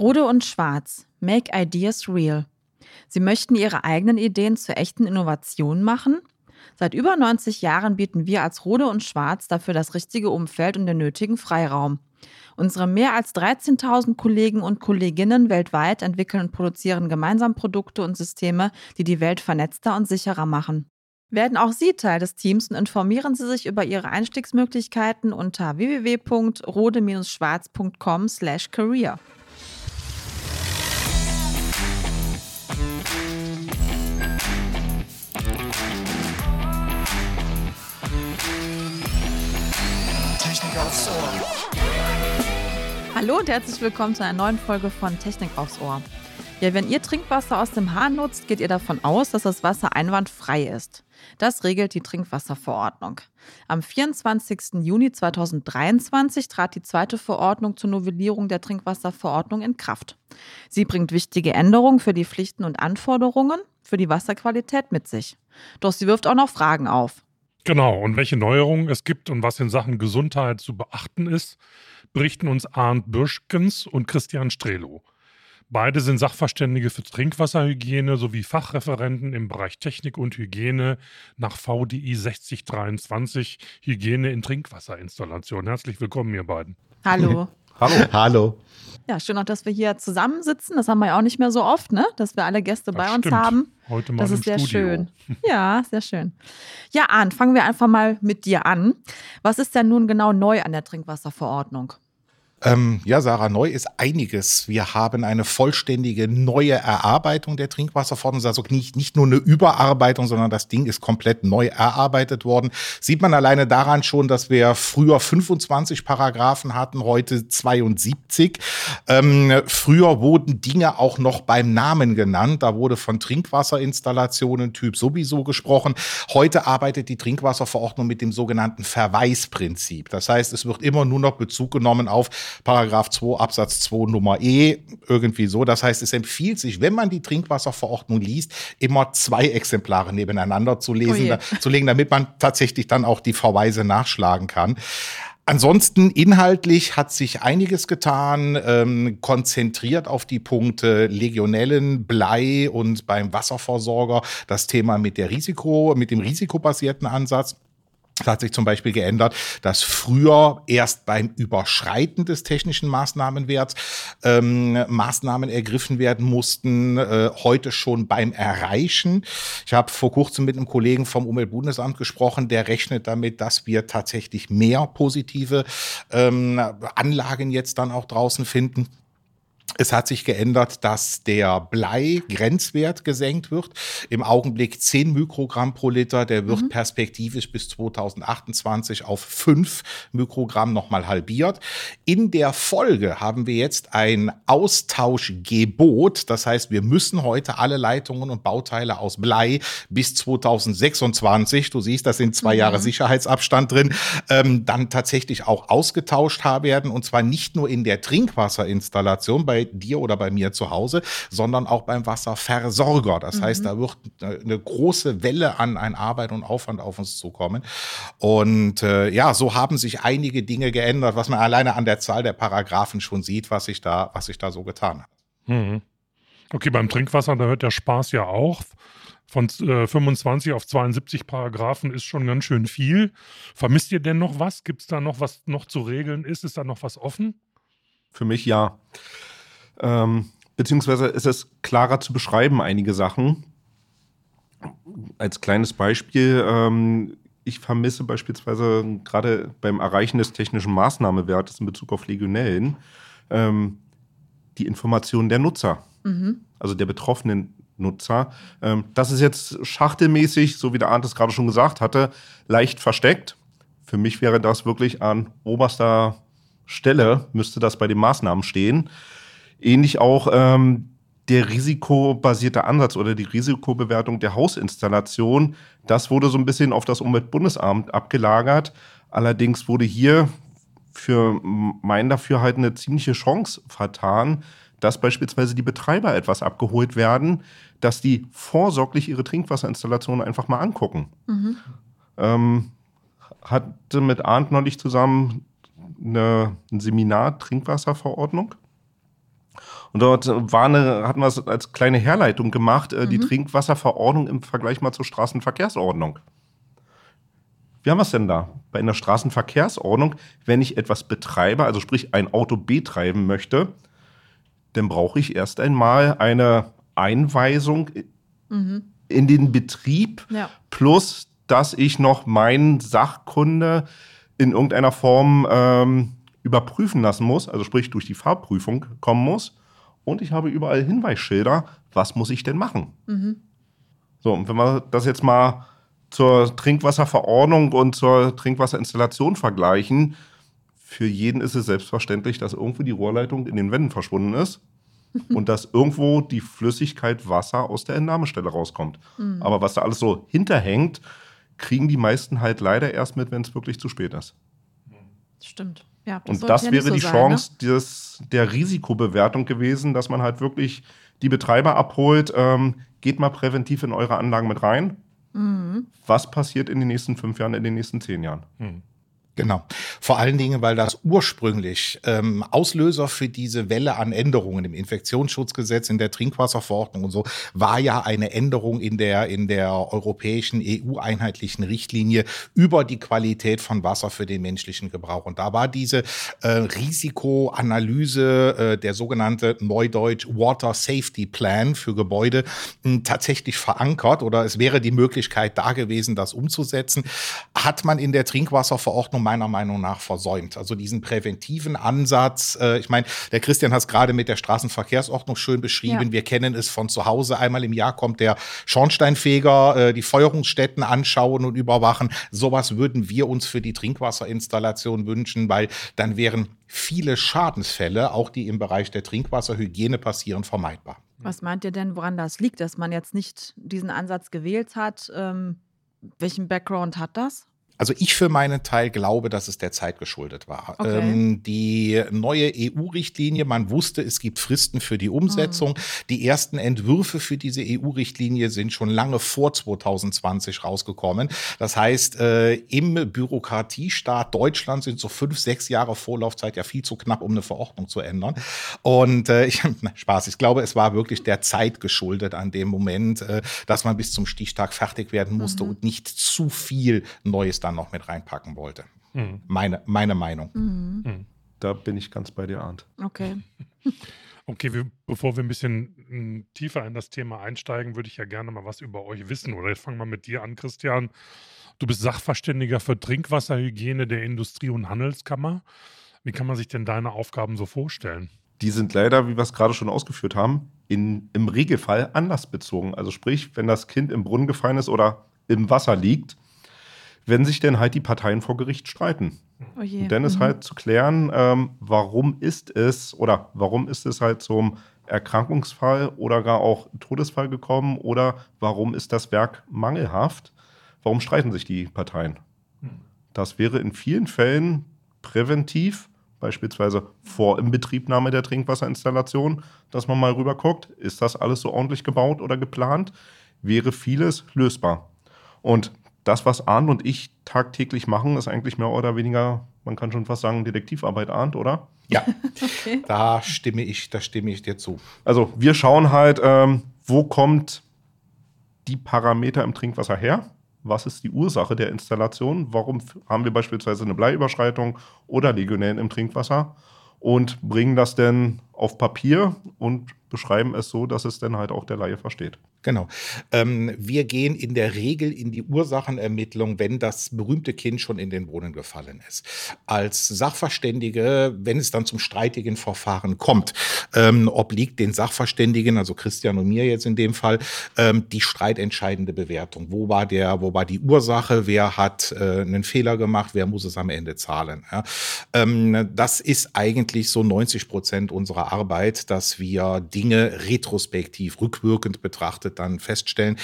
Rode und Schwarz. Make Ideas Real. Sie möchten ihre eigenen Ideen zur echten Innovation machen? Seit über 90 Jahren bieten wir als Rode und Schwarz dafür das richtige Umfeld und den nötigen Freiraum. Unsere mehr als 13.000 Kollegen und Kolleginnen weltweit entwickeln und produzieren gemeinsam Produkte und Systeme, die die Welt vernetzter und sicherer machen. Werden auch Sie Teil des Teams und informieren Sie sich über Ihre Einstiegsmöglichkeiten unter www.rode-schwarz.com/career. aufs Ohr. Hallo und herzlich willkommen zu einer neuen Folge von Technik aufs Ohr. Ja, wenn ihr Trinkwasser aus dem Hahn nutzt, geht ihr davon aus, dass das Wasser einwandfrei ist. Das regelt die Trinkwasserverordnung. Am 24. Juni 2023 trat die zweite Verordnung zur Novellierung der Trinkwasserverordnung in Kraft. Sie bringt wichtige Änderungen für die Pflichten und Anforderungen für die Wasserqualität mit sich. Doch sie wirft auch noch Fragen auf. Genau, und welche Neuerungen es gibt und was in Sachen Gesundheit zu beachten ist, berichten uns Arndt Bürschkens und Christian Strelo. Beide sind Sachverständige für Trinkwasserhygiene sowie Fachreferenten im Bereich Technik und Hygiene nach VDI 6023 Hygiene in Trinkwasserinstallation. Herzlich willkommen, ihr beiden. Hallo. Hallo. Hallo. Ja, schön auch, dass wir hier zusammensitzen. Das haben wir ja auch nicht mehr so oft, ne? Dass wir alle Gäste Das bei uns stimmt. haben. Heute mal Das im ist sehr Studio. schön. Ja, sehr schön. Ja, Arndt, fangen wir einfach mal mit dir an. Was ist denn nun genau neu an der Trinkwasserverordnung? Ähm, ja, Sarah, neu ist einiges. Wir haben eine vollständige neue Erarbeitung der Trinkwasserverordnung. Also nicht, nicht nur eine Überarbeitung, sondern das Ding ist komplett neu erarbeitet worden. Sieht man alleine daran schon, dass wir früher 25 Paragraphen hatten, heute 72. Ähm, früher wurden Dinge auch noch beim Namen genannt. Da wurde von Trinkwasserinstallationen Typ sowieso gesprochen. Heute arbeitet die Trinkwasserverordnung mit dem sogenannten Verweisprinzip. Das heißt, es wird immer nur noch Bezug genommen auf Paragraph 2 Absatz 2 Nummer E, irgendwie so. Das heißt, es empfiehlt sich, wenn man die Trinkwasserverordnung liest, immer zwei Exemplare nebeneinander zu lesen, Oh da, zu legen, damit man tatsächlich dann auch die Verweise nachschlagen kann. Ansonsten inhaltlich hat sich einiges getan, ähm, konzentriert auf die Punkte Legionellen, Blei und beim Wasserversorger das Thema mit der Risiko, mit dem risikobasierten Ansatz. Es hat sich zum Beispiel geändert, dass früher erst beim Überschreiten des technischen Maßnahmenwerts ähm, Maßnahmen ergriffen werden mussten, äh, heute schon beim Erreichen. Ich habe vor kurzem mit einem Kollegen vom Umweltbundesamt gesprochen, der rechnet damit, dass wir tatsächlich mehr positive ähm, Anlagen jetzt dann auch draußen finden. Es hat sich geändert, dass der Blei-Grenzwert gesenkt wird. Im Augenblick 10 Mikrogramm pro Liter. Der wird perspektivisch bis 2028 auf 5 Mikrogramm nochmal halbiert. In der Folge haben wir jetzt ein Austauschgebot. Das heißt, wir müssen heute alle Leitungen und Bauteile aus Blei bis 2026, du siehst, da sind zwei Jahre Sicherheitsabstand drin, ähm, dann tatsächlich auch ausgetauscht haben werden. Und zwar nicht nur in der Trinkwasserinstallation bei dir oder bei mir zu Hause, sondern auch beim Wasserversorger. Das heißt, da wird eine große Welle an, an Arbeit und Aufwand auf uns zukommen. Und äh, ja, so haben sich einige Dinge geändert, was man alleine an der Zahl der Paragraphen schon sieht, was sich da, was sich da so getan hat. Mhm. Okay, beim Trinkwasser, da hört der Spaß ja auch. Von äh, 25 auf 72 Paragraphen ist schon ganz schön viel. Vermisst ihr denn noch was? Gibt es da noch was noch zu regeln? Ist es da noch was offen? Für mich ja. Ähm, beziehungsweise ist es klarer zu beschreiben, einige Sachen. Als kleines Beispiel, ähm, ich vermisse beispielsweise gerade beim Erreichen des technischen Maßnahmewertes in Bezug auf Legionellen ähm, die Informationen der Nutzer, also der betroffenen Nutzer. Ähm, das ist jetzt schachtelmäßig, so wie der Arndt es gerade schon gesagt hatte, leicht versteckt. Für mich wäre das wirklich an oberster Stelle, müsste das bei den Maßnahmen stehen. Ähnlich auch ähm, der risikobasierte Ansatz oder die Risikobewertung der Hausinstallation. Das wurde so ein bisschen auf das Umweltbundesamt abgelagert. Allerdings wurde hier für mein Dafürhalten eine ziemliche Chance vertan, dass beispielsweise die Betreiber etwas abgeholt werden, dass die vorsorglich ihre Trinkwasserinstallationen einfach mal angucken. Ähm, hatte mit Arndt neulich zusammen eine, ein Seminar Trinkwasserverordnung. Und dort war eine, hatten wir es als kleine Herleitung gemacht, äh, die Mhm. Trinkwasserverordnung im Vergleich mal zur Straßenverkehrsordnung. Wie haben wir es denn da? Bei einer Straßenverkehrsordnung, wenn ich etwas betreibe, also sprich ein Auto betreiben möchte, dann brauche ich erst einmal eine Einweisung in den Betrieb Ja. plus, dass ich noch meinen Sachkunde in irgendeiner Form ähm, überprüfen lassen muss, also sprich durch die Fahrprüfung kommen muss. Und ich habe überall Hinweisschilder, was muss ich denn machen? So, und wenn wir das jetzt mal zur Trinkwasserverordnung und zur Trinkwasserinstallation vergleichen, für jeden ist es selbstverständlich, dass irgendwo die Rohrleitung in den Wänden verschwunden ist und dass irgendwo die Flüssigkeit Wasser aus der Entnahmestelle rauskommt. Aber was da alles so hinterhängt, kriegen die meisten halt leider erst mit, wenn es wirklich zu spät ist. Stimmt. Ja, Und sollte das ja wäre so die sein, Chance des, der Risikobewertung gewesen, dass man halt wirklich die Betreiber abholt. Ähm, geht mal präventiv in eure Anlagen mit rein. Mhm. Was passiert in den nächsten fünf Jahren, in den nächsten zehn Jahren? Genau. Vor allen Dingen, weil das ursprünglich ähm, Auslöser für diese Welle an Änderungen im Infektionsschutzgesetz, in der Trinkwasserverordnung und so, war ja eine Änderung in der, in der europäischen EU-einheitlichen Richtlinie über die Qualität von Wasser für den menschlichen Gebrauch. Und da war diese äh, Risikoanalyse, äh, der sogenannte Neudeutsch Water Safety Plan für Gebäude, mh, tatsächlich verankert oder es wäre die Möglichkeit da gewesen, das umzusetzen, hat man in der Trinkwasserverordnung meiner Meinung nach versäumt. Also diesen präventiven Ansatz, äh, ich meine, der Christian hat es gerade mit der Straßenverkehrsordnung schön beschrieben. Ja. Wir kennen es von zu Hause. Einmal im Jahr kommt der Schornsteinfeger, äh, die Feuerungsstätten anschauen und überwachen. Sowas würden wir uns für die Trinkwasserinstallation wünschen, weil dann wären viele Schadensfälle, auch die im Bereich der Trinkwasserhygiene passieren, vermeidbar. Was meint ihr denn, woran das liegt, dass man jetzt nicht diesen Ansatz gewählt hat? Ähm, welchen Background hat das? Also ich für meinen Teil glaube, dass es der Zeit geschuldet war. Okay. Ähm, die neue EU-Richtlinie, man wusste, es gibt Fristen für die Umsetzung. Die ersten Entwürfe für diese EU-Richtlinie sind schon lange vor 2020 rausgekommen. Das heißt, äh, im Bürokratiestaat Deutschland sind so fünf, sechs Jahre Vorlaufzeit ja viel zu knapp, um eine Verordnung zu ändern. Und äh, ich, na, Spaß, ich glaube, es war wirklich der Zeit geschuldet an dem Moment, äh, dass man bis zum Stichtag fertig werden musste und nicht zu viel Neues dann noch mit reinpacken wollte. Mhm. Meine, meine Meinung. Da bin ich ganz bei dir, Arndt. Okay. Okay, wir, bevor wir ein bisschen tiefer in das Thema einsteigen, würde ich ja gerne mal was über euch wissen. Oder jetzt fangen wir mit dir an, Christian. Du bist Sachverständiger für Trinkwasserhygiene der Industrie- und Handelskammer. Wie kann man sich denn deine Aufgaben so vorstellen? Die sind leider, wie wir es gerade schon ausgeführt haben, in, im Regelfall anlassbezogen. Also sprich, wenn das Kind im Brunnen gefallen ist oder im Wasser liegt, wenn sich dann halt die Parteien vor Gericht streiten. Oh dann ist Mhm. halt zu klären, ähm, warum ist es oder warum ist es halt zum Erkrankungsfall oder gar auch Todesfall gekommen oder warum ist das Werk mangelhaft? Warum streiten sich die Parteien? Das wäre in vielen Fällen präventiv, beispielsweise vor Inbetriebnahme der Trinkwasserinstallation, dass man mal rüber guckt, ist das alles so ordentlich gebaut oder geplant, wäre vieles lösbar. Und das, was Arndt und ich tagtäglich machen, ist eigentlich mehr oder weniger, man kann schon fast sagen, Detektivarbeit Arndt, oder? Ja, Okay. da stimme ich, da stimme ich dir zu. Also wir schauen halt, ähm, wo kommt die Parameter im Trinkwasser her? Was ist die Ursache der Installation? Warum haben wir beispielsweise eine Bleiüberschreitung oder Legionellen im Trinkwasser? Und bringen das denn auf Papier und beschreiben es so, dass es dann halt auch der Laie versteht. Genau. Ähm, wir gehen in der Regel in die Ursachenermittlung, wenn das berühmte Kind schon in den Brunnen gefallen ist. Als Sachverständige, wenn es dann zum streitigen Verfahren kommt, ähm, obliegt den Sachverständigen, also Christian und mir jetzt in dem Fall, ähm, die streitentscheidende Bewertung. Wo war der, wo war die Ursache? Wer hat äh, einen Fehler gemacht? Wer muss es am Ende zahlen? Ja? Ähm, das ist eigentlich so 90 Prozent unserer Arbeit, dass wir Dinge retrospektiv, rückwirkend betrachtet dann feststellen.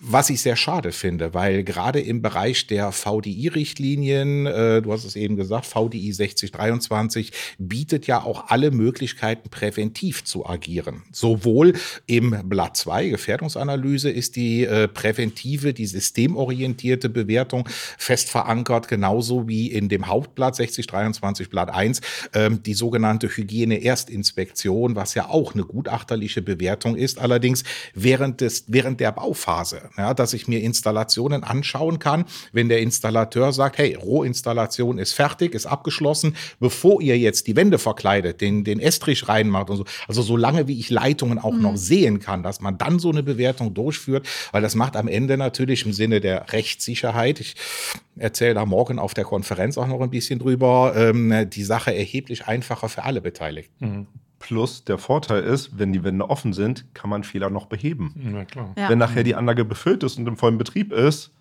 Was ich sehr schade finde, weil gerade im Bereich der VDI-Richtlinien, äh, du hast es eben gesagt, VDI 6023 bietet ja auch alle Möglichkeiten, präventiv zu agieren. Sowohl im Blatt 2, Gefährdungsanalyse, ist die äh, präventive, die systemorientierte Bewertung fest verankert, genauso wie in dem Hauptblatt 6023 Blatt 1 ähm, die sogenannte Hygiene-Erstinspektion, was ja auch eine gutachterliche Bewertung ist, allerdings während, des, während der Bauphase ja, dass ich mir Installationen anschauen kann, wenn der Installateur sagt, hey, Rohinstallation ist fertig, ist abgeschlossen, bevor ihr jetzt die Wände verkleidet, den, den Estrich reinmacht und so. Also solange wie ich Leitungen auch mhm. noch sehen kann, dass man dann so eine Bewertung durchführt, weil das macht am Ende natürlich im Sinne der Rechtssicherheit, ich erzähle da morgen auf der Konferenz auch noch ein bisschen drüber, ähm, die Sache erheblich einfacher für alle Beteiligten. Mhm. Plus der Vorteil ist, wenn die Wände offen sind, kann man Fehler noch beheben. Ja, klar. Ja. Wenn nachher die Anlage befüllt ist und im vollen Betrieb ist,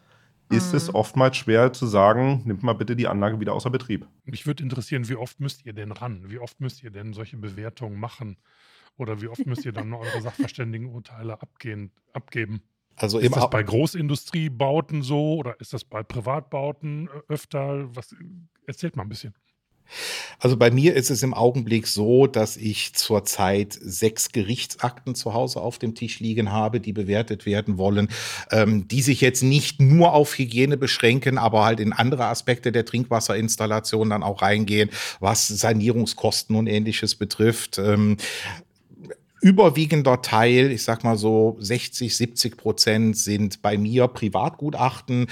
ist mhm. es oftmals schwer zu sagen, nimmt mal bitte die Anlage wieder außer Betrieb. Mich würde interessieren, wie oft müsst ihr denn ran? Wie oft müsst ihr denn solche Bewertungen machen? Oder wie oft müsst ihr dann eure Sachverständigenurteile abgehen, abgeben? Also ist das bei Großindustriebauten so oder ist das bei Privatbauten öfter? Was, erzählt mal ein bisschen. Also bei mir ist es im Augenblick so, dass ich zurzeit sechs Gerichtsakten zu Hause auf dem Tisch liegen habe, die bewertet werden wollen, ähm, die sich jetzt nicht nur auf Hygiene beschränken, aber halt in andere Aspekte der Trinkwasserinstallation dann auch reingehen, was Sanierungskosten und ähnliches betrifft. Ähm, überwiegender Teil, ich sag mal so 60, 70 Prozent sind bei mir Privatgutachten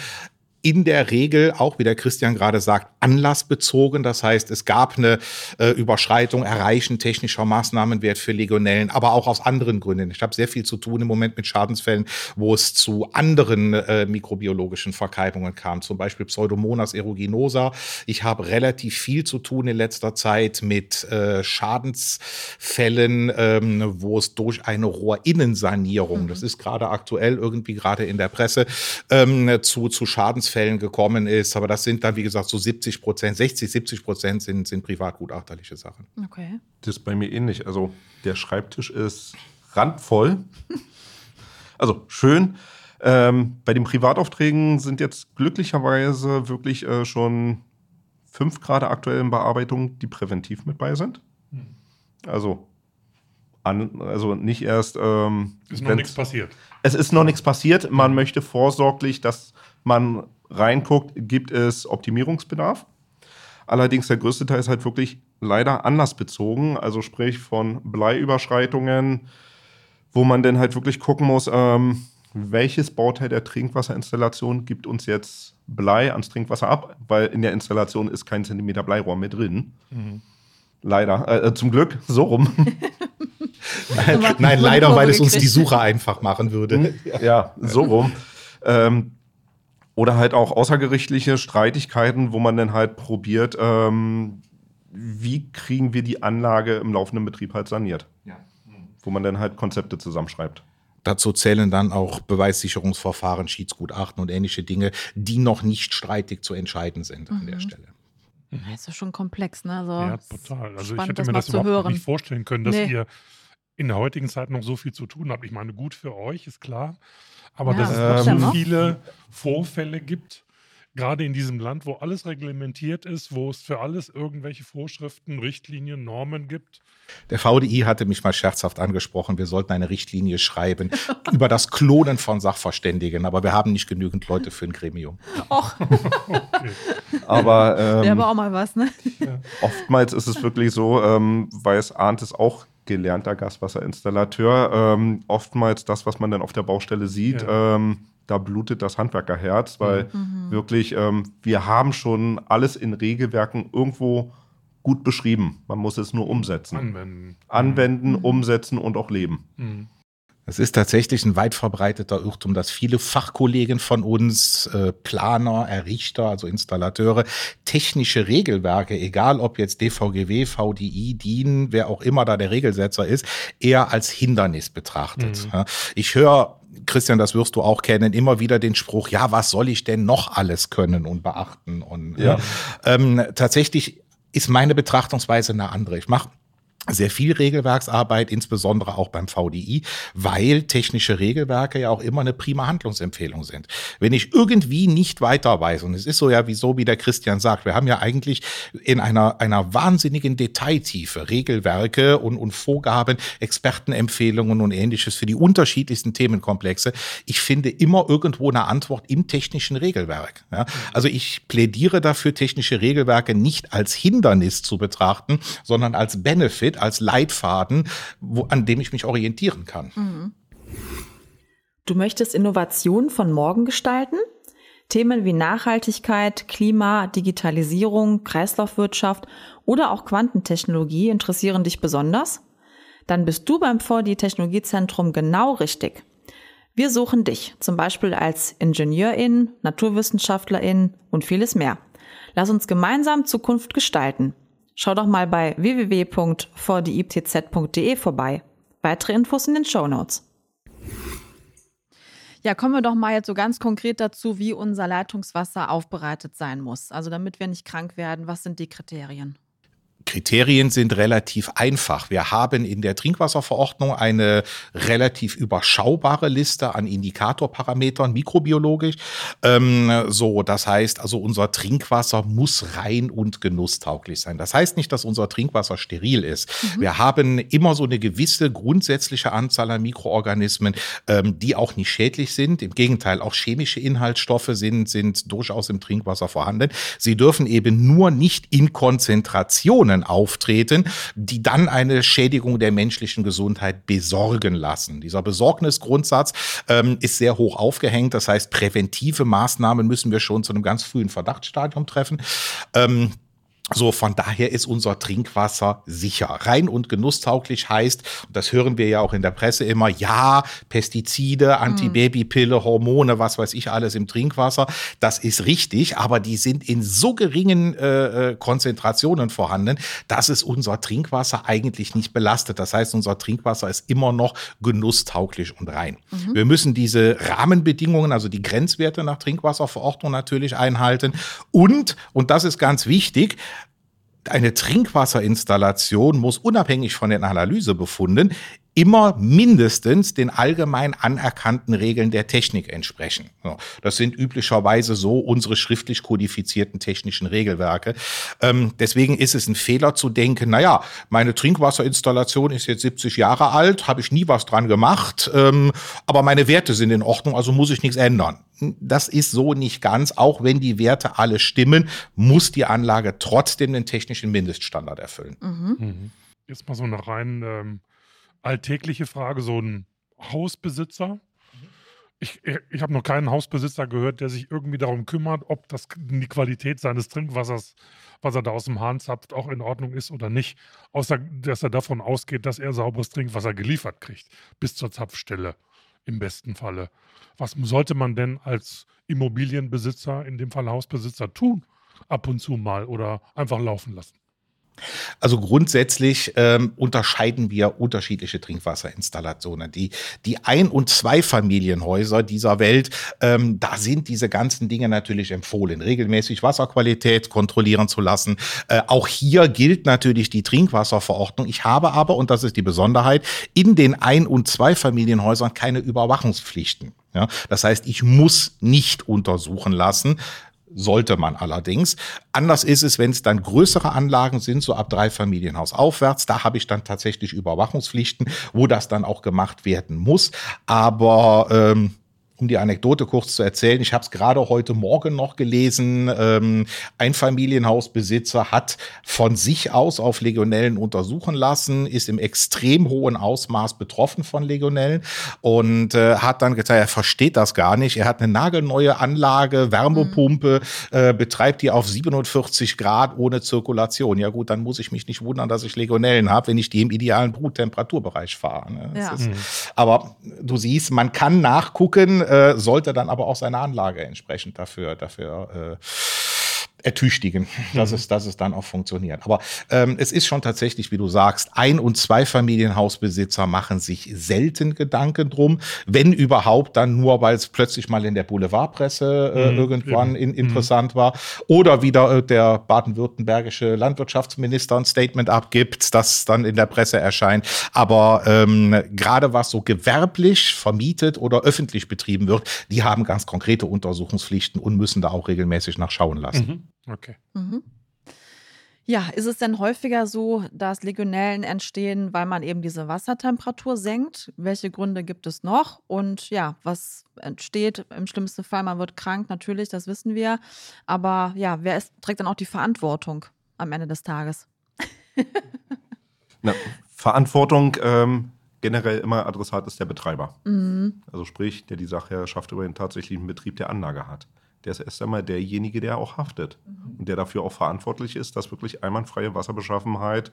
in der Regel auch, wie der Christian gerade sagt, anlassbezogen. Das heißt, es gab eine äh, Überschreitung, Erreichen technischer Maßnahmenwert für Legionellen, aber auch aus anderen Gründen. Ich habe sehr viel zu tun im Moment mit Schadensfällen, wo es zu anderen äh, mikrobiologischen Verkeimungen kam, zum Beispiel Pseudomonas aeruginosa. Ich habe relativ viel zu tun in letzter Zeit mit äh, Schadensfällen, ähm, wo es durch eine Rohrinnensanierung, mhm. das ist gerade aktuell irgendwie gerade in der Presse, ähm, zu, zu Schadensfällen Fällen gekommen ist. Aber das sind dann, wie gesagt, so 70 Prozent, 60, 70 Prozent sind, sind privatgutachterliche Sachen. Okay. Das ist bei mir ähnlich. Also der Schreibtisch ist randvoll. also schön. Ähm, bei den Privataufträgen sind jetzt glücklicherweise wirklich äh, schon fünf Grad aktuell in Bearbeitung, die präventiv mit bei sind. Hm. Also, an, also nicht erst. Ähm, ist noch nichts passiert. Es ist noch nichts passiert. Man möchte vorsorglich, dass man reinguckt, gibt es Optimierungsbedarf. Allerdings der größte Teil ist halt wirklich leider anlassbezogen, also sprich von Bleiüberschreitungen, wo man dann halt wirklich gucken muss, ähm, welches Bauteil der Trinkwasserinstallation gibt uns jetzt Blei ans Trinkwasser ab, weil in der Installation ist kein Zentimeter Bleirohr mehr drin. Mhm. Leider, äh, äh zum Glück, so rum. nein, nein leider, weil es uns die Suche einfach machen würde. Ja, so rum. Ähm, oder halt auch außergerichtliche Streitigkeiten, wo man dann halt probiert, ähm, wie kriegen wir die Anlage im laufenden Betrieb halt saniert. Ja. Wo man dann halt Konzepte zusammenschreibt. Dazu zählen dann auch Beweissicherungsverfahren, Schiedsgutachten und ähnliche Dinge, die noch nicht streitig zu entscheiden sind mhm. an der mhm. Stelle. Das ist ja schon komplex, ne? Also ja, total. Also spannend, ich hätte mir das überhaupt hören. nicht vorstellen können, dass nee. ihr in der heutigen Zeit noch so viel zu tun habt. Ich meine, gut für euch, ist klar. Aber ja, dass es ähm, so viele Vorfälle gibt, gerade in diesem Land, wo alles reglementiert ist, wo es für alles irgendwelche Vorschriften, Richtlinien, Normen gibt. Der VDI hatte mich mal scherzhaft angesprochen, wir sollten eine Richtlinie schreiben über das Klonen von Sachverständigen, aber wir haben nicht genügend Leute für ein Gremium. Och. okay. Aber ähm, wäre aber auch mal was, ne? Ja. Oftmals ist es wirklich so, ähm, weil es ahnt es auch gelernter Gaswasserinstallateur. Ähm, oftmals das, was man dann auf der Baustelle sieht, ja. ähm, da blutet das Handwerkerherz, weil mhm. wirklich, ähm, wir haben schon alles in Regelwerken irgendwo gut beschrieben. Man muss es nur umsetzen. Anwenden. Anwenden, mhm. umsetzen und auch leben. Mhm. Es ist tatsächlich ein weit verbreiteter Irrtum, dass viele Fachkollegen von uns, äh, Planer, Errichter, also Installateure, technische Regelwerke, egal ob jetzt DVGW, VDI, DIN, wer auch immer da der Regelsetzer ist, eher als Hindernis betrachtet. Mhm. Ich höre Christian, das wirst du auch kennen, immer wieder den Spruch, ja, was soll ich denn noch alles können und beachten? Und ja. ähm, tatsächlich ist meine Betrachtungsweise eine andere. Ich mache sehr viel Regelwerksarbeit, insbesondere auch beim VDI, weil technische Regelwerke ja auch immer eine prima Handlungsempfehlung sind. Wenn ich irgendwie nicht weiter weiß, und es ist so ja, wieso, wie der Christian sagt, wir haben ja eigentlich in einer, einer wahnsinnigen Detailtiefe Regelwerke und, und Vorgaben, Expertenempfehlungen und ähnliches für die unterschiedlichsten Themenkomplexe. Ich finde immer irgendwo eine Antwort im technischen Regelwerk. Ja? Also ich plädiere dafür, technische Regelwerke nicht als Hindernis zu betrachten, sondern als Benefit, Bild als Leitfaden, wo, an dem ich mich orientieren kann. Du möchtest Innovation von morgen gestalten? Themen wie Nachhaltigkeit, Klima, Digitalisierung, Kreislaufwirtschaft oder auch Quantentechnologie interessieren dich besonders? Dann bist du beim 4D Technologiezentrum genau richtig. Wir suchen dich, zum Beispiel als Ingenieurin, Naturwissenschaftlerin und vieles mehr. Lass uns gemeinsam Zukunft gestalten. Schau doch mal bei www.vdiiptz.de vorbei. Weitere Infos in den Show Notes. Ja, kommen wir doch mal jetzt so ganz konkret dazu, wie unser Leitungswasser aufbereitet sein muss. Also damit wir nicht krank werden, was sind die Kriterien? Kriterien sind relativ einfach. Wir haben in der Trinkwasserverordnung eine relativ überschaubare Liste an Indikatorparametern, mikrobiologisch. Ähm, so, das heißt also, unser Trinkwasser muss rein und genusstauglich sein. Das heißt nicht, dass unser Trinkwasser steril ist. Mhm. Wir haben immer so eine gewisse grundsätzliche Anzahl an Mikroorganismen, ähm, die auch nicht schädlich sind. Im Gegenteil, auch chemische Inhaltsstoffe sind, sind durchaus im Trinkwasser vorhanden. Sie dürfen eben nur nicht in Konzentrationen Auftreten, die dann eine Schädigung der menschlichen Gesundheit besorgen lassen. Dieser Besorgnisgrundsatz ähm, ist sehr hoch aufgehängt. Das heißt, präventive Maßnahmen müssen wir schon zu einem ganz frühen Verdachtsstadium treffen. Ähm, so, von daher ist unser Trinkwasser sicher. Rein und genusstauglich heißt, und das hören wir ja auch in der Presse immer, ja, Pestizide, Antibabypille, Hormone, was weiß ich alles im Trinkwasser. Das ist richtig, aber die sind in so geringen äh, äh, Konzentrationen vorhanden, dass es unser Trinkwasser eigentlich nicht belastet. Das heißt, unser Trinkwasser ist immer noch genusstauglich und rein. Mhm. Wir müssen diese Rahmenbedingungen, also die Grenzwerte nach Trinkwasserverordnung natürlich einhalten. Und, und das ist ganz wichtig, eine Trinkwasserinstallation muss unabhängig von den Analysebefunden immer mindestens den allgemein anerkannten Regeln der Technik entsprechen. Das sind üblicherweise so unsere schriftlich kodifizierten technischen Regelwerke. Ähm, deswegen ist es ein Fehler zu denken, naja, meine Trinkwasserinstallation ist jetzt 70 Jahre alt, habe ich nie was dran gemacht, ähm, aber meine Werte sind in Ordnung, also muss ich nichts ändern. Das ist so nicht ganz. Auch wenn die Werte alle stimmen, muss die Anlage trotzdem den technischen Mindeststandard erfüllen. Mhm. mhm. Jetzt mal so eine rein ähm, alltägliche Frage, so ein Hausbesitzer. Ich, ich habe noch keinen Hausbesitzer gehört, der sich irgendwie darum kümmert, ob das, die Qualität seines Trinkwassers, was er da aus dem Hahn zapft, auch in Ordnung ist oder nicht. Außer, dass er davon ausgeht, dass er sauberes Trinkwasser geliefert kriegt, bis zur Zapfstelle im besten Falle. Was sollte man denn als Immobilienbesitzer, in dem Fall Hausbesitzer, tun? Ab und zu mal oder einfach laufen lassen? Also grundsätzlich ähm, unterscheiden wir unterschiedliche Trinkwasserinstallationen. Die, die Ein- und Zweifamilienhäuser dieser Welt, ähm, da sind diese ganzen Dinge natürlich empfohlen. Regelmäßig Wasserqualität kontrollieren zu lassen. Äh, auch hier gilt natürlich die Trinkwasserverordnung. Ich habe aber, und das ist die Besonderheit, in den Ein- und Zweifamilienhäusern keine Überwachungspflichten. Ja, das heißt, ich muss nicht untersuchen lassen, sollte man allerdings. Anders ist es, wenn es dann größere Anlagen sind, so ab drei Familienhaus aufwärts. Da habe ich dann tatsächlich Überwachungspflichten, wo das dann auch gemacht werden muss. Aber ähm, um die Anekdote kurz zu erzählen, ich habe es gerade heute Morgen noch gelesen. Ähm, ein Familienhausbesitzer hat von sich aus auf Legionellen untersuchen lassen, ist im extrem hohen Ausmaß betroffen von Legionellen und äh, hat dann gesagt, er versteht das gar nicht. Er hat eine nagelneue Anlage, Wärmepumpe, mhm. äh, betreibt die auf 47 Grad ohne Zirkulation. Ja gut, dann muss ich mich nicht wundern, dass ich Legionellen habe, wenn ich die im idealen Bruttemperaturbereich fahre. Ne? Ja. Ist, mhm. Aber du siehst, man kann nachgucken, äh, sollte dann aber auch seine Anlage entsprechend dafür, dafür ertüchtigen, dass, mhm. es, dass es dann auch funktioniert. Aber ähm, es ist schon tatsächlich, wie du sagst, Ein- und Zweifamilienhausbesitzer machen sich selten Gedanken drum, wenn überhaupt dann nur, weil es plötzlich mal in der Boulevardpresse äh, mhm, irgendwann in, interessant mhm. war oder wieder äh, der baden-württembergische Landwirtschaftsminister ein Statement abgibt, das dann in der Presse erscheint. Aber ähm, gerade was so gewerblich vermietet oder öffentlich betrieben wird, die haben ganz konkrete Untersuchungspflichten und müssen da auch regelmäßig nachschauen lassen. Okay. Mhm. Ja, ist es denn häufiger so, dass Legionellen entstehen, weil man eben diese Wassertemperatur senkt? Welche Gründe gibt es noch? Und ja, was entsteht im schlimmsten Fall? Man wird krank, natürlich, das wissen wir. Aber ja, wer ist, trägt dann auch die Verantwortung am Ende des Tages? Na, Verantwortung ähm, generell immer Adressat ist der Betreiber. Mhm. Also sprich, der die Sachherrschaft über den tatsächlichen Betrieb der Anlage hat der ist erst einmal derjenige, der auch haftet mhm. und der dafür auch verantwortlich ist, dass wirklich einwandfreie Wasserbeschaffenheit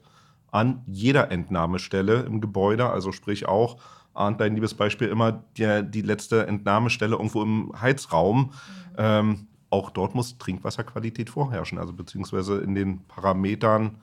an jeder Entnahmestelle im Gebäude, also sprich auch, ahnt dein liebes Beispiel immer die, die letzte Entnahmestelle irgendwo im Heizraum. Mhm. Ähm, auch dort muss Trinkwasserqualität vorherrschen, also beziehungsweise in den Parametern,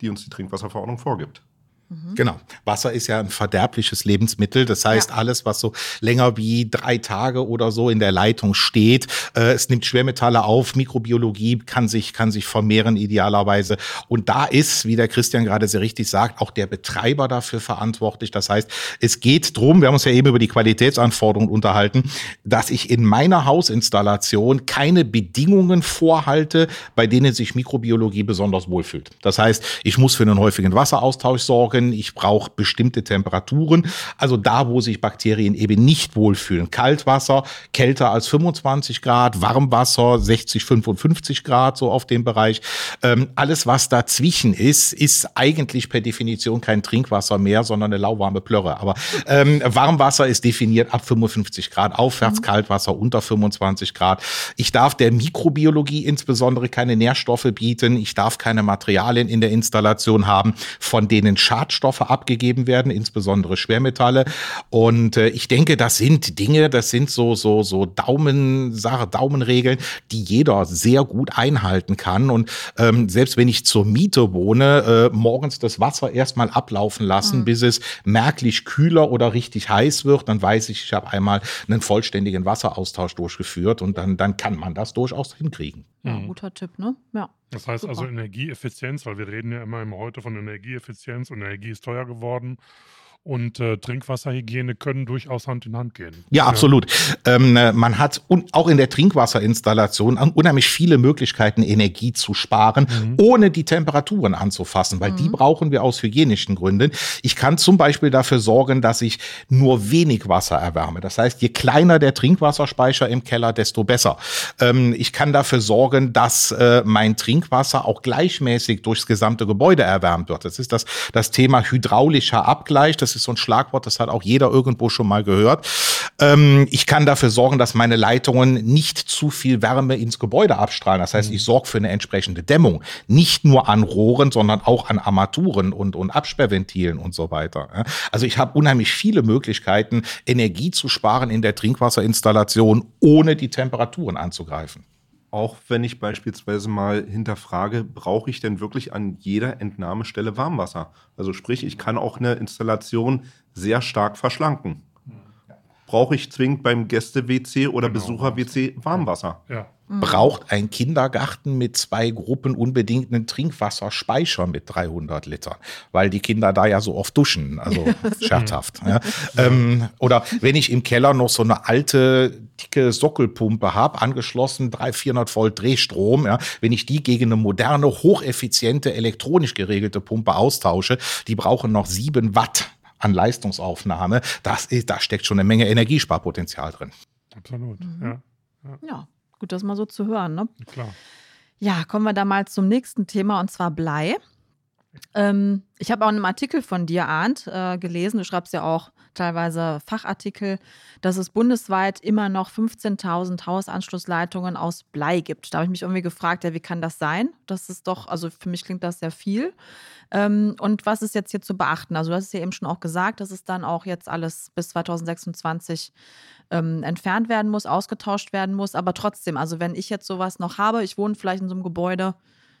die uns die Trinkwasserverordnung vorgibt. Mhm. Genau. Wasser ist ja ein verderbliches Lebensmittel. Das heißt, ja. alles, was so länger wie drei Tage oder so in der Leitung steht, äh, es nimmt Schwermetalle auf, Mikrobiologie kann sich, kann sich vermehren idealerweise. Und da ist, wie der Christian gerade sehr richtig sagt, auch der Betreiber dafür verantwortlich. Das heißt, es geht drum, wir haben uns ja eben über die Qualitätsanforderungen unterhalten, dass ich in meiner Hausinstallation keine Bedingungen vorhalte, bei denen sich Mikrobiologie besonders wohlfühlt. Das heißt, ich muss für einen häufigen Wasseraustausch sorgen, können. Ich brauche bestimmte Temperaturen. Also da, wo sich Bakterien eben nicht wohlfühlen. Kaltwasser kälter als 25 Grad, Warmwasser 60, 55 Grad, so auf dem Bereich. Ähm, alles, was dazwischen ist, ist eigentlich per Definition kein Trinkwasser mehr, sondern eine lauwarme Plörre. Aber ähm, Warmwasser ist definiert ab 55 Grad aufwärts, mhm. Kaltwasser unter 25 Grad. Ich darf der Mikrobiologie insbesondere keine Nährstoffe bieten. Ich darf keine Materialien in der Installation haben, von denen Schad Schadstoffe abgegeben werden, insbesondere Schwermetalle. Und äh, ich denke, das sind Dinge, das sind so, so, so Daumen, Daumenregeln, die jeder sehr gut einhalten kann. Und ähm, selbst wenn ich zur Miete wohne, äh, morgens das Wasser erstmal ablaufen lassen, mhm. bis es merklich kühler oder richtig heiß wird, dann weiß ich, ich habe einmal einen vollständigen Wasseraustausch durchgeführt und dann, dann kann man das durchaus hinkriegen. Ja, mhm. guter Tipp, ne? Ja. Das heißt also Super. also Energieeffizienz, weil wir reden ja immer heute von Energieeffizienz und Energie ist teuer geworden und äh, Trinkwasserhygiene können durchaus Hand in Hand gehen. Ja, absolut. Ähm, äh, man hat un auch in der Trinkwasserinstallation unheimlich viele Möglichkeiten, Energie zu sparen, mhm. ohne die Temperaturen anzufassen, weil mhm. die brauchen wir aus hygienischen Gründen. Ich kann zum Beispiel dafür sorgen, dass ich nur wenig Wasser erwärme. Das heißt, je kleiner der Trinkwasserspeicher im Keller, desto besser. Ähm, ich kann dafür sorgen, dass äh, mein Trinkwasser auch gleichmäßig durchs gesamte Gebäude erwärmt wird. Das ist das, das Thema hydraulischer Abgleich. Das das ist so ein Schlagwort, das hat auch jeder irgendwo schon mal gehört. Ähm, ich kann dafür sorgen, dass meine Leitungen nicht zu viel Wärme ins Gebäude abstrahlen. Das heißt, mhm. ich sorge für eine entsprechende Dämmung. Nicht nur an Rohren, sondern auch an Armaturen und, und Absperrventilen und so weiter. Also ich habe unheimlich viele Möglichkeiten, Energie zu sparen in der Trinkwasserinstallation, ohne die Temperaturen anzugreifen auch wenn ich beispielsweise mal hinterfrage, brauche ich denn wirklich an jeder Entnahmestelle Warmwasser? Also sprich, ich kann auch eine Installation sehr stark verschlanken. Brauche ich zwingend beim Gäste-WC oder genau. Besucher-WC Warmwasser? Ja. Mhm. Braucht ein Kindergarten mit zwei Gruppen unbedingt einen Trinkwasserspeicher mit 300 Litern, weil die Kinder da ja so oft duschen, also scherzhaft. Ja. Ähm, oder wenn ich im Keller noch so eine alte, dicke Sockelpumpe habe, angeschlossen, 300, 400 Volt Drehstrom, ja, wenn ich die gegen eine moderne, hocheffiziente, elektronisch geregelte Pumpe austausche, die brauchen noch 7 Watt an Leistungsaufnahme. Das ist, da steckt schon eine Menge Energiesparpotenzial drin. Absolut, mhm. ja. ja. ja. Gut, das mal so zu hören, ne? Klar. Ja, kommen wir da mal zum nächsten Thema und zwar Blei. Ähm, ich habe auch in einem Artikel von dir, Arndt, äh, gelesen, du schreibst ja auch teilweise Fachartikel, dass es bundesweit immer noch 15.000 Hausanschlussleitungen aus Blei gibt. Da habe ich mich irgendwie gefragt, ja, wie kann das sein? Das ist doch, also für mich klingt das sehr viel. Ähm, und was ist jetzt hier zu beachten? Also du hast es ja eben schon auch gesagt, dass es dann auch jetzt alles bis 2026 ähm, entfernt werden muss, ausgetauscht werden muss. Aber trotzdem, also wenn ich jetzt sowas noch habe, ich wohne vielleicht in so einem Gebäude,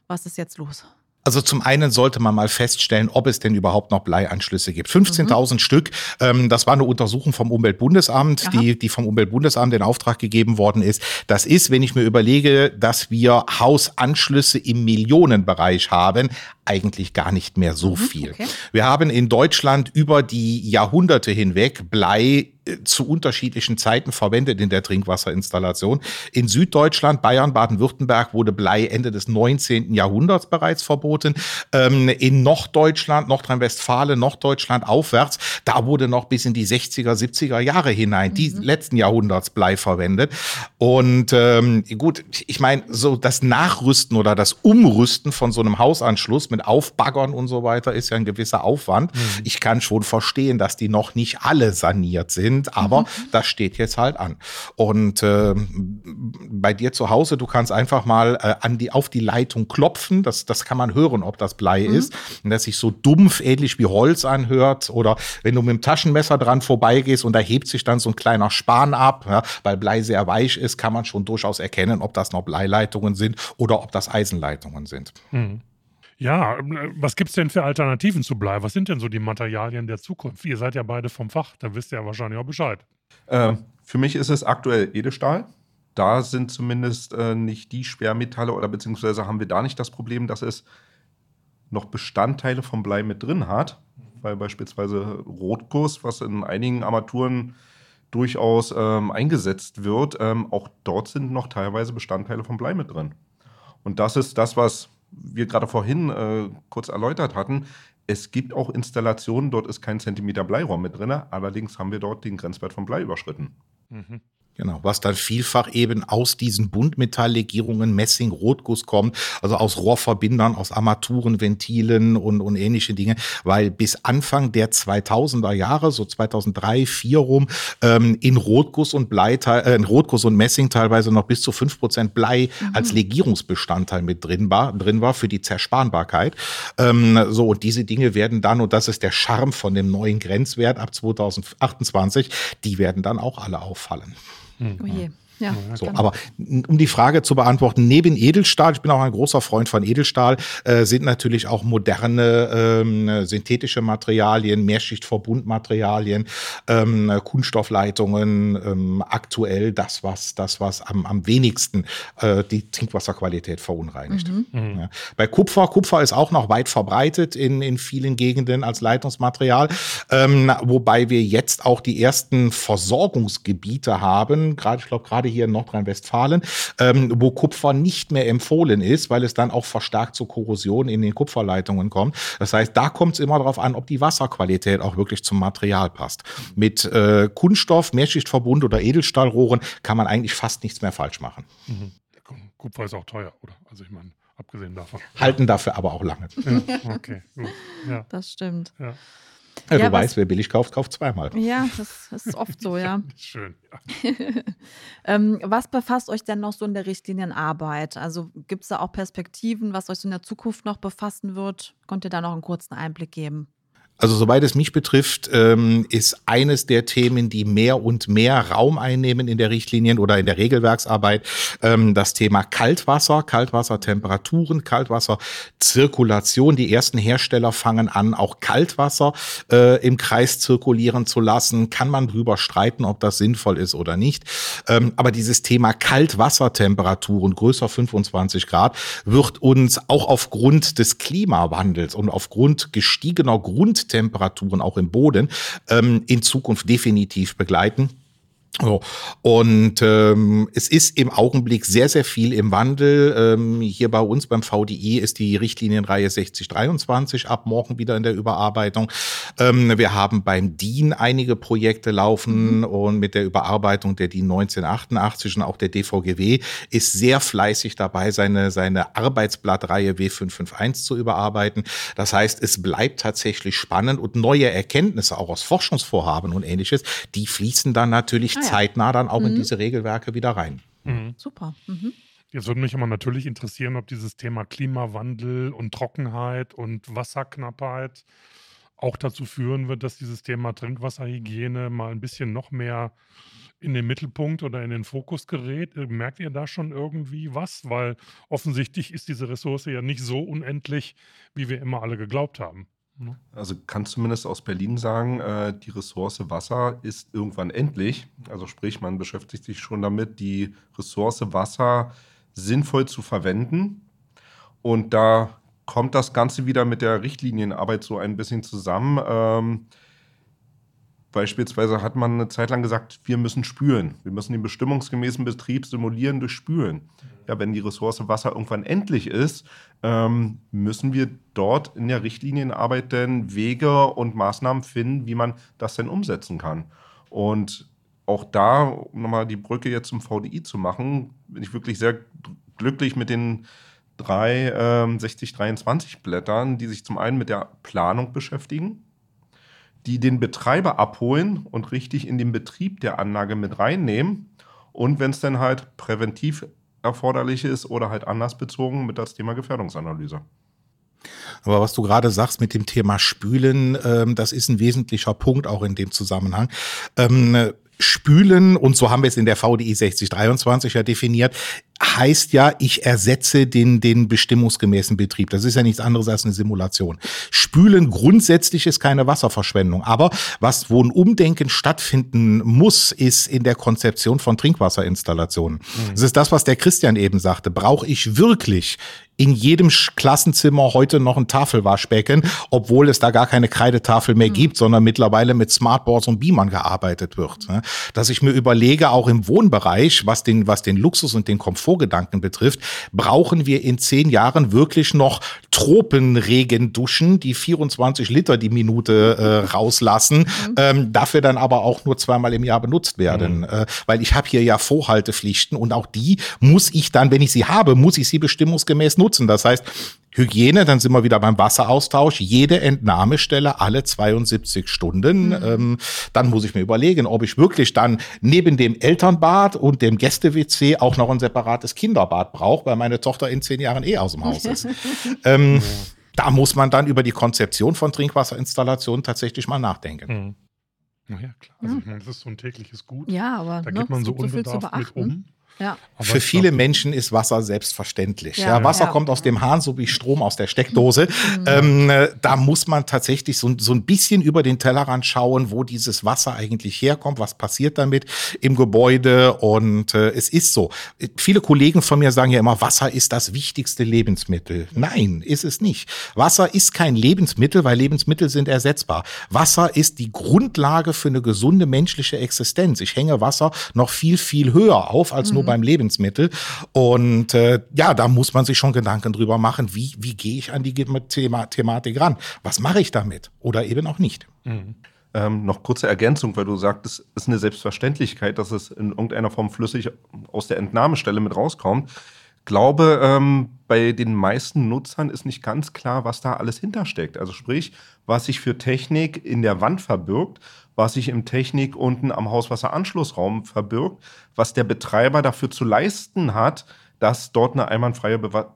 was ist jetzt los? Also zum einen sollte man mal feststellen, ob es denn überhaupt noch Bleianschlüsse gibt. 15.000 mhm. Stück, ähm, das war eine Untersuchung vom Umweltbundesamt, die, die vom Umweltbundesamt in Auftrag gegeben worden ist. Das ist, wenn ich mir überlege, dass wir Hausanschlüsse im Millionenbereich haben, eigentlich gar nicht mehr so mhm, viel. Okay. Wir haben in Deutschland über die Jahrhunderte hinweg Blei zu unterschiedlichen Zeiten verwendet in der Trinkwasserinstallation. In Süddeutschland, Bayern, Baden-Württemberg wurde Blei Ende des 19. Jahrhunderts bereits verboten. Ähm, in Norddeutschland, Nordrhein-Westfalen, Norddeutschland aufwärts, da wurde noch bis in die 60er, 70er Jahre hinein, mhm. die letzten Jahrhunderts Blei verwendet. Und ähm, gut, ich meine, so das Nachrüsten oder das Umrüsten von so einem Hausanschluss mit Aufbaggern und so weiter ist ja ein gewisser Aufwand. Mhm. Ich kann schon verstehen, dass die noch nicht alle saniert sind sind, aber mhm. das steht jetzt halt an. Und äh, bei dir zu Hause, du kannst einfach mal äh, an die, auf die Leitung klopfen. Das, das kann man hören, ob das Blei mhm. ist. Und das sich so dumpf, ähnlich wie Holz anhört. Oder wenn du mit dem Taschenmesser dran vorbeigehst und da hebt sich dann so ein kleiner Span ab, ja, weil Blei sehr weich ist, kann man schon durchaus erkennen, ob das noch Bleileitungen sind oder ob das Eisenleitungen sind. Mhm. Ja, ähm, was gibt es denn für Alternativen zu Blei? Was sind denn so die Materialien der Zukunft? Ihr seid ja beide vom Fach, da wisst ihr ja wahrscheinlich auch Bescheid. Äh, für mich ist es aktuell Edelstahl. Da sind zumindest äh, nicht die Schwermetalle oder beziehungsweise haben wir da nicht das Problem, dass es noch Bestandteile vom Blei mit drin hat, weil beispielsweise Rotguss, was in einigen Armaturen durchaus ähm, eingesetzt wird, ähm, auch dort sind noch teilweise Bestandteile vom Blei mit drin. Und das ist das, was wir gerade vorhin äh, kurz erläutert hatten, es gibt auch Installationen, dort ist kein Zentimeter Bleiraum mit drin, allerdings haben wir dort den Grenzwert von Blei überschritten. Mhm. Genau, was dann vielfach eben aus diesen Buntmetalllegierungen, Messing, Rotguss kommt, also aus Rohrverbindern, aus Armaturenventilen und, und ähnliche Dinge, weil bis Anfang der 2000er Jahre, so 2003, 2004 rum, ähm, in Rotguss und Blei, äh, in Rotguss und Messing teilweise noch bis zu fünf Prozent Blei mhm. als Legierungsbestandteil mit drin war, drin war für die Zersparbarkeit. Ähm, so, und diese Dinge werden dann, und das ist der Charme von dem neuen Grenzwert ab 2028, die werden dann auch alle auffallen. Mhm. Oh je. Ja, so, aber um die Frage zu beantworten, neben Edelstahl, ich bin auch ein großer Freund von Edelstahl, äh, sind natürlich auch moderne ähm, synthetische Materialien, Mehrschichtverbundmaterialien, ähm, Kunststoffleitungen ähm, aktuell das, was, das, was am, am wenigsten äh, die Trinkwasserqualität verunreinigt. Mhm. Mhm. Ja. Bei Kupfer, Kupfer ist auch noch weit verbreitet in, in vielen Gegenden als Leitungsmaterial, ähm, wobei wir jetzt auch die ersten Versorgungsgebiete haben, gerade, ich glaube, gerade hier in Nordrhein-Westfalen, ähm, wo Kupfer nicht mehr empfohlen ist, weil es dann auch verstärkt zur Korrosion in den Kupferleitungen kommt. Das heißt, da kommt es immer darauf an, ob die Wasserqualität auch wirklich zum Material passt. Mit äh, Kunststoff, Mehrschichtverbund oder Edelstahlrohren kann man eigentlich fast nichts mehr falsch machen. Mhm. Kupfer ist auch teuer, oder? Also ich meine, abgesehen davon. Halten dafür aber auch lange. Ja, okay, gut. Ja. Das stimmt. Ja. Ja, ja, du weißt, wer billig kauft, kauft zweimal. Ja, das ist oft so, ja. Schön. Ja. ähm, was befasst euch denn noch so in der Richtlinienarbeit? Also gibt es da auch Perspektiven, was euch so in der Zukunft noch befassen wird? Könnt ihr da noch einen kurzen Einblick geben? Also soweit es mich betrifft, ähm, ist eines der Themen, die mehr und mehr Raum einnehmen in der Richtlinien oder in der Regelwerksarbeit, ähm, das Thema Kaltwasser, Kaltwassertemperaturen, Kaltwasserzirkulation. Die ersten Hersteller fangen an, auch Kaltwasser äh, im Kreis zirkulieren zu lassen. Kann man drüber streiten, ob das sinnvoll ist oder nicht. Ähm, aber dieses Thema Kaltwassertemperaturen größer 25 Grad wird uns auch aufgrund des Klimawandels und aufgrund gestiegener Grund Temperaturen auch im Boden ähm, in Zukunft definitiv begleiten. So. Und ähm, es ist im Augenblick sehr, sehr viel im Wandel. Ähm, hier bei uns beim VDI ist die Richtlinienreihe 6023 ab morgen wieder in der Überarbeitung. Ähm, wir haben beim DIN einige Projekte laufen mhm. und mit der Überarbeitung der DIN 1988 und auch der DVGW ist sehr fleißig dabei, seine, seine Arbeitsblattreihe W551 zu überarbeiten. Das heißt, es bleibt tatsächlich spannend und neue Erkenntnisse auch aus Forschungsvorhaben und ähnliches, die fließen dann natürlich ja. zeitnah dann auch mhm. in diese Regelwerke wieder rein. Mhm. Super. Mhm. Jetzt würde mich aber natürlich interessieren, ob dieses Thema Klimawandel und Trockenheit und Wasserknappheit auch dazu führen wird, dass dieses Thema Trinkwasserhygiene mal ein bisschen noch mehr in den Mittelpunkt oder in den Fokus gerät. Merkt ihr da schon irgendwie was? Weil offensichtlich ist diese Ressource ja nicht so unendlich, wie wir immer alle geglaubt haben. Ne? Also kann zumindest aus Berlin sagen, äh, die Ressource Wasser ist irgendwann endlich. Also sprich, man beschäftigt sich schon damit, die Ressource Wasser sinnvoll zu verwenden. Und da kommt das Ganze wieder mit der Richtlinienarbeit so ein bisschen zusammen. Ähm, Beispielsweise hat man eine Zeit lang gesagt, wir müssen spülen. Wir müssen den bestimmungsgemäßen Betrieb simulieren durch Spülen. Ja, wenn die Ressource Wasser irgendwann endlich ist, ähm, müssen wir dort in der Richtlinienarbeit denn Wege und Maßnahmen finden, wie man das denn umsetzen kann. Und auch da, um nochmal die Brücke jetzt zum VDI zu machen, bin ich wirklich sehr glücklich mit den drei ähm, 6023 Blättern, die sich zum einen mit der Planung beschäftigen, die den Betreiber abholen und richtig in den Betrieb der Anlage mit reinnehmen. Und wenn es dann halt präventiv erforderlich ist oder halt anders bezogen mit das Thema Gefährdungsanalyse. Aber was du gerade sagst mit dem Thema Spülen, ähm, das ist ein wesentlicher Punkt auch in dem Zusammenhang. Ähm, Spülen, und so haben wir es in der VDI 6023 ja definiert, heißt ja, ich ersetze den, den bestimmungsgemäßen Betrieb. Das ist ja nichts anderes als eine Simulation. Spülen grundsätzlich ist keine Wasserverschwendung. Aber was, wo ein Umdenken stattfinden muss, ist in der Konzeption von Trinkwasserinstallationen. Mhm. Das ist das, was der Christian eben sagte. Brauche ich wirklich in jedem Klassenzimmer heute noch ein Tafelwaschbecken, obwohl es da gar keine Kreidetafel mehr mhm. gibt, sondern mittlerweile mit Smartboards und Beamern gearbeitet wird. Ne? Dass ich mir überlege, auch im Wohnbereich, was den, was den Luxus und den Komfortgedanken betrifft, brauchen wir in zehn Jahren wirklich noch Tropenregenduschen, die 24 Liter die Minute äh, rauslassen, mhm. ähm, dafür dann aber auch nur zweimal im Jahr benutzt werden. Mhm. Äh, weil ich habe hier ja Vorhaltepflichten und auch die muss ich dann, wenn ich sie habe, muss ich sie bestimmungsgemäß nutzen nutzen. Das heißt, Hygiene, dann sind wir wieder beim Wasseraustausch. Jede Entnahmestelle alle 72 Stunden. Mhm. Ähm, dann muss ich mir überlegen, ob ich wirklich dann neben dem Elternbad und dem Gäste-WC auch noch ein separates Kinderbad brauche, weil meine Tochter in zehn Jahren eh aus dem Haus ist. ähm, ja. Da muss man dann über die Konzeption von Trinkwasserinstallationen tatsächlich mal nachdenken. Mhm. Na ja, klar. Also, ich meine, das ist so ein tägliches Gut. Ja, aber da ne, geht man so unbedarft mit um. Ja. Für viele Menschen ist Wasser selbstverständlich. Ja, ja Wasser ja. kommt aus dem Hahn, so wie Strom aus der Steckdose. Mhm. Ähm, äh, da muss man tatsächlich so, so ein bisschen über den Tellerrand schauen, wo dieses Wasser eigentlich herkommt, was passiert damit im Gebäude. Und äh, es ist so. Viele Kollegen von mir sagen ja immer, Wasser ist das wichtigste Lebensmittel. Nein, ist es nicht. Wasser ist kein Lebensmittel, weil Lebensmittel sind ersetzbar. Wasser ist die Grundlage für eine gesunde menschliche Existenz. Ich hänge Wasser noch viel, viel höher auf als mhm. nur beim Lebensmittel. Und äh, ja, da muss man sich schon Gedanken drüber machen, wie, wie gehe ich an die Thema Thematik ran? Was mache ich damit? Oder eben auch nicht. Mhm. Ähm, noch kurze Ergänzung, weil du sagst, es ist eine Selbstverständlichkeit, dass es in irgendeiner Form flüssig aus der Entnahmestelle mit rauskommt. Glaube, ähm, bei den meisten Nutzern ist nicht ganz klar, was da alles hintersteckt. Also sprich, was sich für Technik in der Wand verbirgt was sich im Technik unten am Hauswasseranschlussraum verbirgt, was der Betreiber dafür zu leisten hat, dass dort eine einwandfreie Be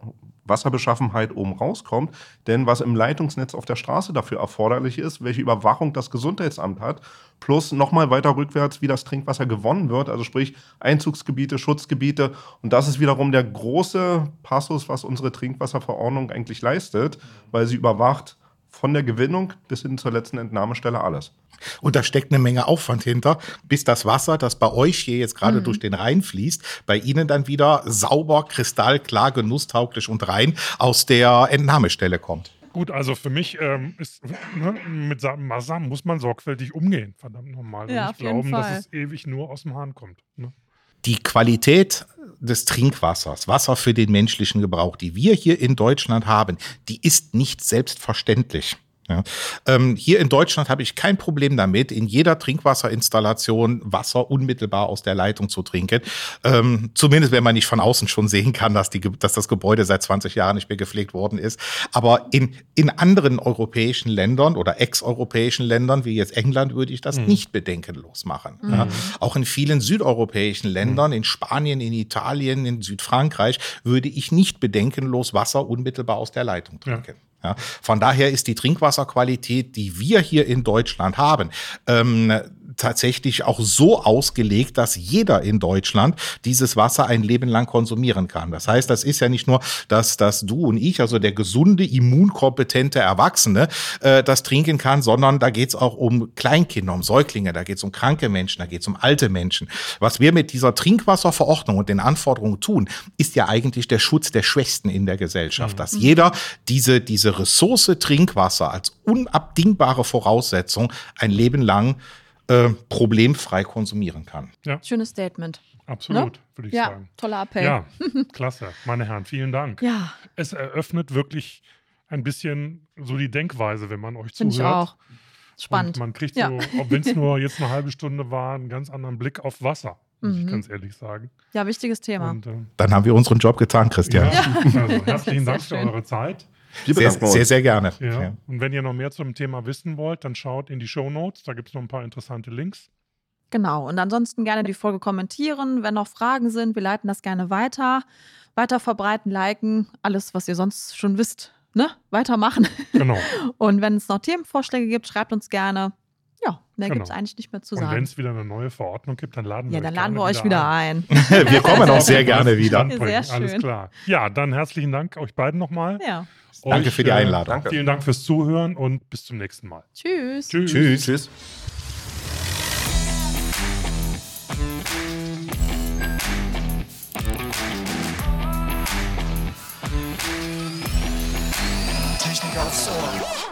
Wasserbeschaffenheit oben rauskommt. Denn was im Leitungsnetz auf der Straße dafür erforderlich ist, welche Überwachung das Gesundheitsamt hat, plus nochmal weiter rückwärts, wie das Trinkwasser gewonnen wird, also sprich Einzugsgebiete, Schutzgebiete. Und das ist wiederum der große Passus, was unsere Trinkwasserverordnung eigentlich leistet, weil sie überwacht von der Gewinnung bis hin zur letzten Entnahmestelle alles. Und da steckt eine Menge Aufwand hinter, bis das Wasser, das bei euch hier jetzt gerade mhm. durch den Rhein fließt, bei Ihnen dann wieder sauber, kristallklar, genusstauglich und rein aus der Entnahmestelle kommt. Gut, also für mich ähm, ist ne, mit Wasser muss man sorgfältig umgehen, verdammt nochmal. Ja, und nicht glauben, Fall. dass es ewig nur aus dem Hahn kommt. Ne? die Qualität des Trinkwassers, Wasser für den menschlichen Gebrauch, die wir hier in Deutschland haben, die ist nicht selbstverständlich. Ja. Ähm, hier in Deutschland habe ich kein Problem damit, in jeder Trinkwasserinstallation Wasser unmittelbar aus der Leitung zu trinken. Ähm, zumindest wenn man nicht von außen schon sehen kann, dass, die, dass das Gebäude seit 20 Jahren nicht mehr gepflegt worden ist. Aber in, in anderen europäischen Ländern oder ex-europäischen Ländern, wie jetzt England, würde ich das nicht bedenkenlos machen. Ja. Auch in vielen südeuropäischen Ländern, in Spanien, in Italien, in Südfrankreich, würde ich nicht bedenkenlos Wasser unmittelbar aus der Leitung trinken. Ja, von daher ist die Trinkwasserqualität, die wir hier in Deutschland haben, ähm, tatsächlich auch so ausgelegt, dass jeder in Deutschland dieses Wasser ein Leben lang konsumieren kann. Das heißt, das ist ja nicht nur, dass, dass du und ich, also der gesunde, immunkompetente Erwachsene, äh, das trinken kann, sondern da geht's auch um Kleinkinder, um Säuglinge, da geht's um kranke Menschen, da geht's um alte Menschen. Was wir mit dieser Trinkwasserverordnung und den Anforderungen tun, ist ja eigentlich der Schutz der Schwächsten in der Gesellschaft, dass jeder diese, diese Ressource Trinkwasser als unabdingbare Voraussetzung ein Leben lang äh, problemfrei konsumieren kann. Schönes Statement. Absolut, würde ich ja, sagen. toller Appell. Ja, klasse. Meine Herren, vielen Dank. Ja, Es eröffnet wirklich ein bisschen so die Denkweise, wenn man euch finde ich zuhört. auch. Spannend. Und man kriegt Ja. so, auch wenn es nur jetzt eine halbe Stunde war, einen ganz anderen Blick auf Wasser, muss ich Mhm. ganz ehrlich sagen. Ja, wichtiges Thema. Und, ähm, Dann haben wir unseren Job getan, Christian. ja, also herzlichen Dank für eure Zeit. Wir Sehr, sehr, sehr gerne. Ja. Ja. Und wenn ihr noch mehr zum Thema wissen wollt, dann schaut in die Show Notes. Da gibt es noch ein paar interessante Links. Genau. Und ansonsten gerne die Folge kommentieren. Wenn noch Fragen sind, wir leiten das gerne weiter. Weiter verbreiten, liken, alles, was ihr sonst schon wisst. Ne? Weitermachen. Genau. Und wenn es noch Themenvorschläge gibt, schreibt uns gerne. Ja, mehr Genau. gibt es eigentlich nicht mehr zu Und wenn sagen. es wieder eine neue Verordnung gibt, dann laden wir Ja, euch dann laden wir euch wieder ein. Wir kommen auch sehr gerne wieder. Sehr schön. Alles klar. Ja, dann herzlichen Dank euch beiden nochmal. Ja. Danke für die äh, Einladung. Danke. Vielen Dank fürs Zuhören und bis zum nächsten Mal. Tschüss. Tschüss. Tschüss. Tschüss. Technik aufs Ohr.